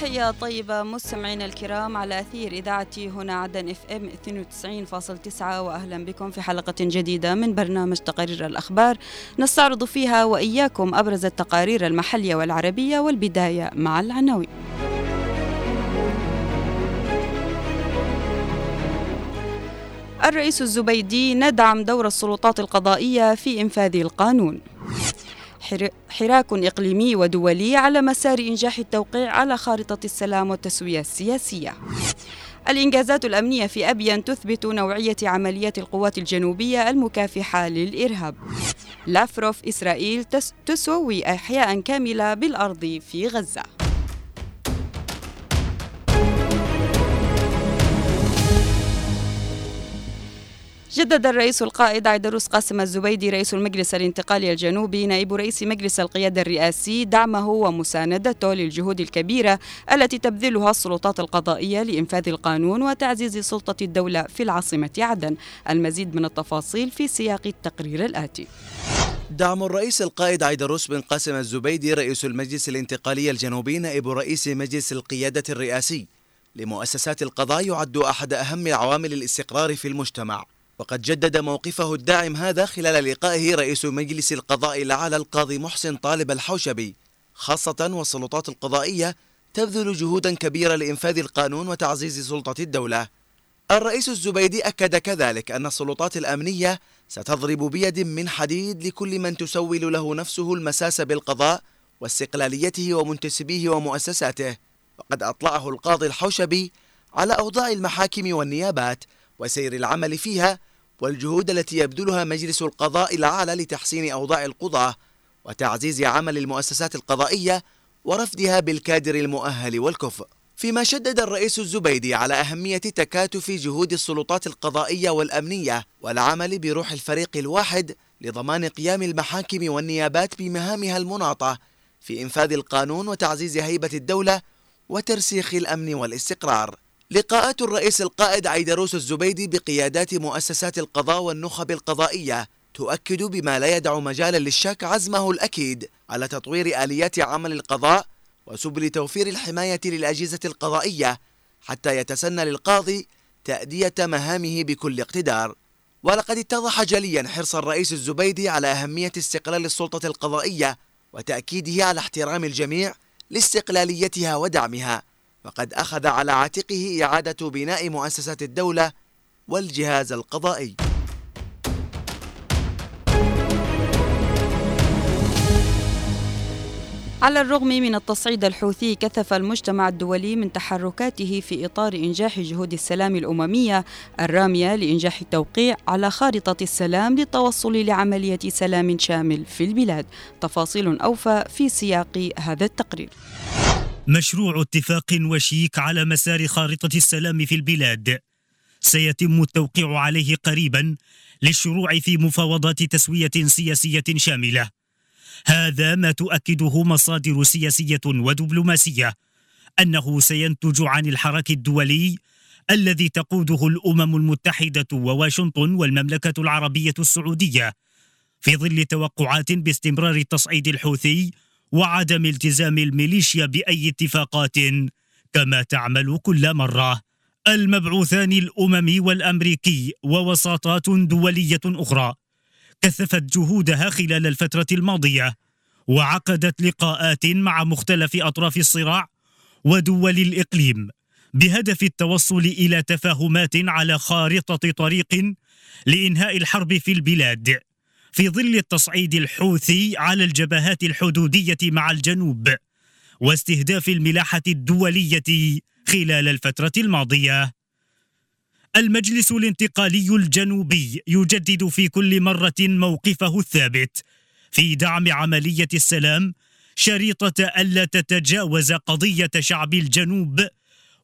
تحية طيبة مستمعينا الكرام على أثير إذاعة هنا عدن إف إم 92.9 وأهلا بكم في حلقة جديدة من برنامج تقارير الأخبار. نستعرض فيها وإياكم أبرز التقارير المحلية والعربية والبداية مع العناوين. الرئيس الزبيدي ندعم دور السلطات القضائية في إنفاذ القانون. حراك إقليمي ودولي على مسار إنجاح التوقيع على خارطة السلام والتسوية السياسية. الإنجازات الأمنية في أبين تثبت نوعية عمليات القوات الجنوبية المكافحة للإرهاب. لافروف إسرائيل تسوي أحياء كاملة بالأرض في غزة. جدد الرئيس القائد عيدروس قاسم الزبيدي رئيس المجلس الانتقالي الجنوبي نائب رئيس مجلس القيادة الرئاسي دعمه ومساندته للجهود الكبيرة التي تبذلها السلطات القضائية لإنفاذ القانون وتعزيز سلطة الدولة في العاصمة عدن. المزيد من التفاصيل في سياق التقرير الآتي. دعم الرئيس القائد عيدروس بن قاسم الزبيدي رئيس المجلس الانتقالي الجنوبي نائب رئيس مجلس القيادة الرئاسي. لمؤسسات القضاء يعد أحد أهم عوامل الاستقرار في المجتمع. وقد جدد موقفه الداعم هذا خلال لقائه رئيس مجلس القضاء الأعلى القاضي محسن طالب الحوشبي خاصة والسلطات القضائية تبذل جهودا كبيرة لإنفاذ القانون وتعزيز سلطة الدولة. الرئيس الزبيدي أكد كذلك أن السلطات الأمنية ستضرب بيد من حديد لكل من تسول له نفسه المساس بالقضاء واستقلاليته ومنتسبيه ومؤسساته. وقد أطلعه القاضي الحوشبي على أوضاع المحاكم والنيابات وسير العمل فيها والجهود التي يبذلها مجلس القضاء الأعلى لتحسين أوضاع القضاة وتعزيز عمل المؤسسات القضائية ورفدها بالكادر المؤهل والكفء. فيما شدد الرئيس الزبيدي على أهمية تكاتف جهود السلطات القضائية والأمنية والعمل بروح الفريق الواحد لضمان قيام المحاكم والنيابات بمهامها المناطة في إنفاذ القانون وتعزيز هيبة الدولة وترسيخ الأمن والاستقرار. لقاءات الرئيس القائد عيدروس الزبيدي بقيادات مؤسسات القضاء والنخب القضائية تؤكد بما لا يدع مجالا للشك عزمه الأكيد على تطوير آليات عمل القضاء وسبل توفير الحماية للأجهزة القضائية حتى يتسنى للقاضي تأدية مهامه بكل اقتدار. ولقد اتضح جليا حرص الرئيس الزبيدي على أهمية استقلال السلطة القضائية وتأكيده على احترام الجميع لاستقلاليتها ودعمها. وقد أخذ على عاتقه إعادة بناء مؤسسات الدولة والجهاز القضائي. على الرغم من التصعيد الحوثي كثف المجتمع الدولي من تحركاته في إطار إنجاح جهود السلام الأممية الرامية لإنجاح التوقيع على خارطة السلام للتوصل لعملية سلام شامل في البلاد. تفاصيل أوفى في سياق هذا التقرير. مشروع اتفاق وشيك على مسار خارطة السلام في البلاد. سيتم التوقيع عليه قريبا للشروع في مفاوضات تسوية سياسية شاملة. هذا ما تؤكده مصادر سياسية ودبلوماسية. أنه سينتج عن الحراك الدولي الذي تقوده الأمم المتحدة وواشنطن والمملكة العربية السعودية. في ظل توقعات باستمرار التصعيد الحوثي وعدم التزام الميليشيا بأي اتفاقات كما تعمل كل مرة. المبعوثان الأممي والأمريكي ووساطات دولية أخرى كثفت جهودها خلال الفترة الماضية وعقدت لقاءات مع مختلف أطراف الصراع ودول الإقليم بهدف التوصل إلى تفاهمات على خارطة طريق لإنهاء الحرب في البلاد. في ظل التصعيد الحوثي على الجبهات الحدودية مع الجنوب واستهداف الملاحة الدولية خلال الفترة الماضية. المجلس الانتقالي الجنوبي يجدد في كل مرة موقفه الثابت في دعم عملية السلام شريطة ألا تتجاوز قضية شعب الجنوب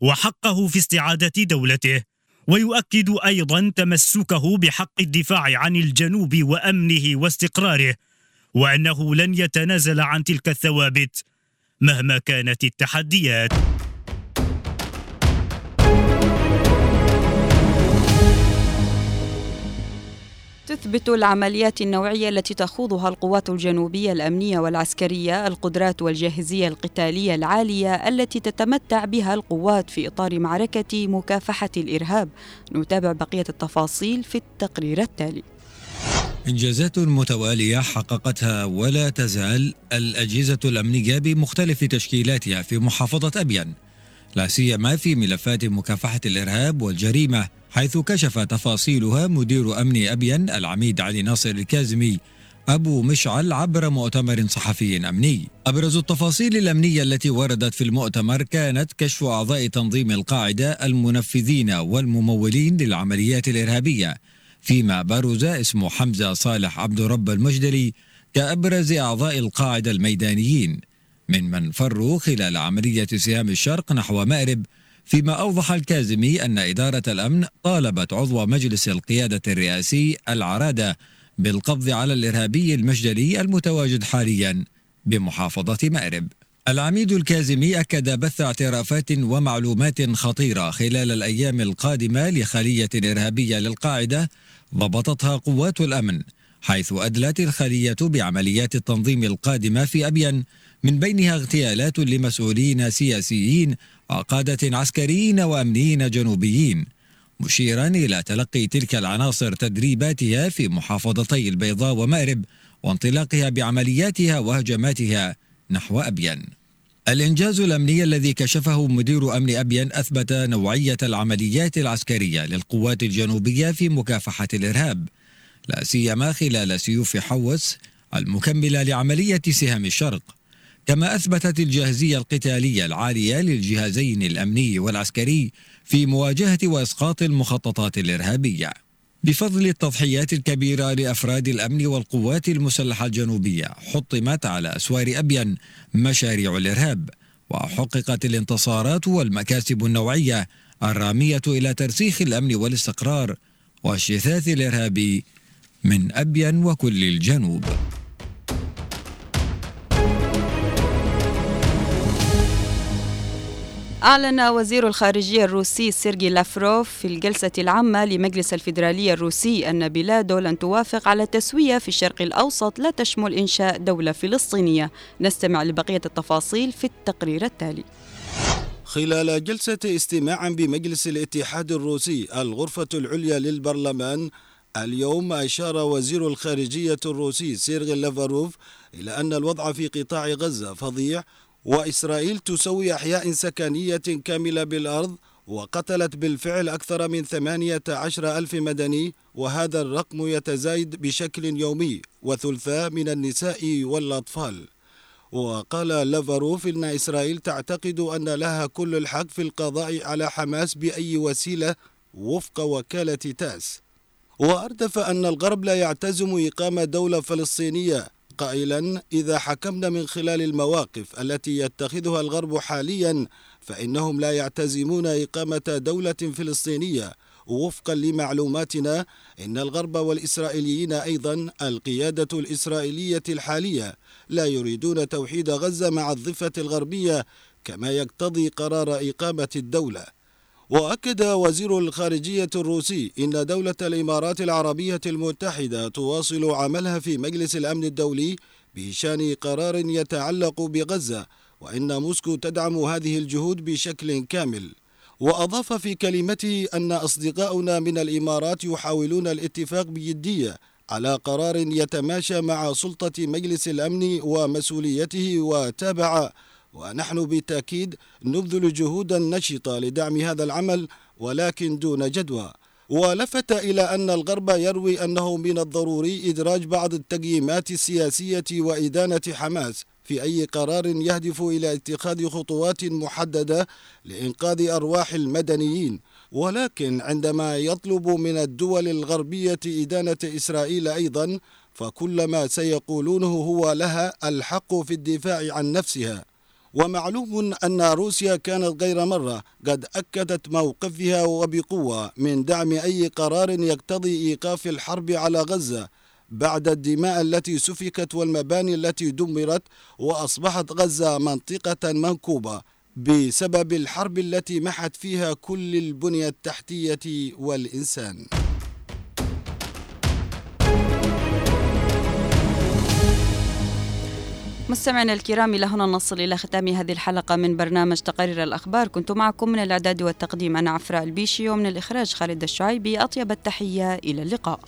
وحقه في استعادة دولته. ويؤكد أيضا تمسكه بحق الدفاع عن الجنوب وأمنه واستقراره وأنه لن يتنازل عن تلك الثوابت مهما كانت التحديات. تثبت العمليات النوعية التي تخوضها القوات الجنوبية الأمنية والعسكرية القدرات والجاهزية القتالية العالية التي تتمتع بها القوات في إطار معركة مكافحة الإرهاب. نتابع بقية التفاصيل في التقرير التالي. إنجازات متوالية حققتها ولا تزال الأجهزة الأمنية بمختلف تشكيلاتها في محافظة أبين لا سيما في ملفات مكافحة الإرهاب والجريمة. حيث كشف تفاصيلها مدير أمن أبين العميد علي ناصر الكازمي أبو مشعل عبر مؤتمر صحفي أمني. أبرز التفاصيل الأمنية التي وردت في المؤتمر كانت كشف أعضاء تنظيم القاعدة المنفذين والممولين للعمليات الإرهابية فيما برز اسم حمزة صالح عبد رب المجدلي كأبرز أعضاء القاعدة الميدانيين ممن فروا خلال عملية سهام الشرق نحو مأرب فيما أوضح الكازمي أن إدارة الأمن طالبت عضو مجلس القيادة الرئاسي العرادة بالقبض على الإرهابي المجدلي المتواجد حاليا بمحافظة مأرب. العميد الكازمي أكد بث اعترافات ومعلومات خطيرة خلال الأيام القادمة لخلية إرهابية للقاعدة ضبطتها قوات الأمن حيث أدلت الخلية بعمليات التنظيم القادمة في أبين من بينها اغتيالات لمسؤولين سياسيين وقادة عسكريين وأمنيين جنوبيين مشيرا إلى تلقي تلك العناصر تدريباتها في محافظتي البيضاء ومأرب وانطلاقها بعملياتها وهجماتها نحو أبين. الإنجاز الأمني الذي كشفه مدير أمن أبين أثبت نوعية العمليات العسكرية للقوات الجنوبية في مكافحة الإرهاب لا سيما خلال سيوف حوس المكملة لعملية سهام الشرق. كما أثبتت الجاهزية القتالية العالية للجهازين الأمني والعسكري في مواجهة وإسقاط المخططات الإرهابية. بفضل التضحيات الكبيرة لأفراد الأمن والقوات المسلحة الجنوبية حطمت على أسوار أبين مشاريع الإرهاب وحققت الانتصارات والمكاسب النوعية الرامية إلى ترسيخ الأمن والاستقرار والشثاث الإرهابي من أبين وكل الجنوب. أعلن وزير الخارجية الروسي سيرجي لافروف في الجلسة العامة لمجلس الفيدرالية الروسي أن بلاده لن توافق على تسوية في الشرق الأوسط لا تشمل إنشاء دولة فلسطينية. نستمع لبقية التفاصيل في التقرير التالي. خلال جلسة استماع بمجلس الاتحاد الروسي الغرفة العليا للبرلمان اليوم أشار وزير الخارجية الروسي سيرغي لافاروف إلى أن الوضع في قطاع غزة فظيع وإسرائيل تسوي أحياء سكنية كاملة بالأرض وقتلت بالفعل أكثر من ثمانية عشر ألف مدني وهذا الرقم يتزايد بشكل يومي وثلثاء من النساء والأطفال. وقال لافاروف إن إسرائيل تعتقد أن لها كل الحق في القضاء على حماس بأي وسيلة وفق وكالة تاس. وأردف أن الغرب لا يعتزم إقامة دولة فلسطينية قائلا إذا حكمنا من خلال المواقف التي يتخذها الغرب حاليا فإنهم لا يعتزمون إقامة دولة فلسطينية. وفقا لمعلوماتنا إن الغرب والإسرائيليين أيضا القيادة الإسرائيلية الحالية لا يريدون توحيد غزة مع الضفة الغربية كما يقتضي قرار إقامة الدولة. وأكد وزير الخارجية الروسي إن دولة الإمارات العربية المتحدة تواصل عملها في مجلس الأمن الدولي بشأن قرار يتعلق بغزة وإن موسكو تدعم هذه الجهود بشكل كامل. وأضاف في كلمته أن أصدقاؤنا من الإمارات يحاولون الاتفاق بجدية على قرار يتماشى مع سلطة مجلس الأمن ومسؤوليته وتابع ونحن بالتأكيد نبذل جهودا نشطة لدعم هذا العمل ولكن دون جدوى. ولفت إلى أن الغرب يروي أنه من الضروري إدراج بعض التقييمات السياسية وإدانة حماس في أي قرار يهدف إلى اتخاذ خطوات محددة لإنقاذ أرواح المدنيين. ولكن عندما يطلب من الدول الغربية إدانة إسرائيل أيضا فكل ما سيقولونه هو لها الحق في الدفاع عن نفسها. ومعلوم أن روسيا كانت غير مرة قد أكدت موقفها وبقوة من دعم أي قرار يقتضي إيقاف الحرب على غزة بعد الدماء التي سفكت والمباني التي دمرت وأصبحت غزة منطقة منكوبة بسبب الحرب التي محت فيها كل البنية التحتية والإنسان. مستمعينا الكرام إلى هنا نصل إلى ختام هذه الحلقة من برنامج تقارير الأخبار. كنت معكم من الإعداد والتقديم أنا عفراء البيشي ومن الإخراج خالد الشعيبي. أطيب التحية إلى اللقاء.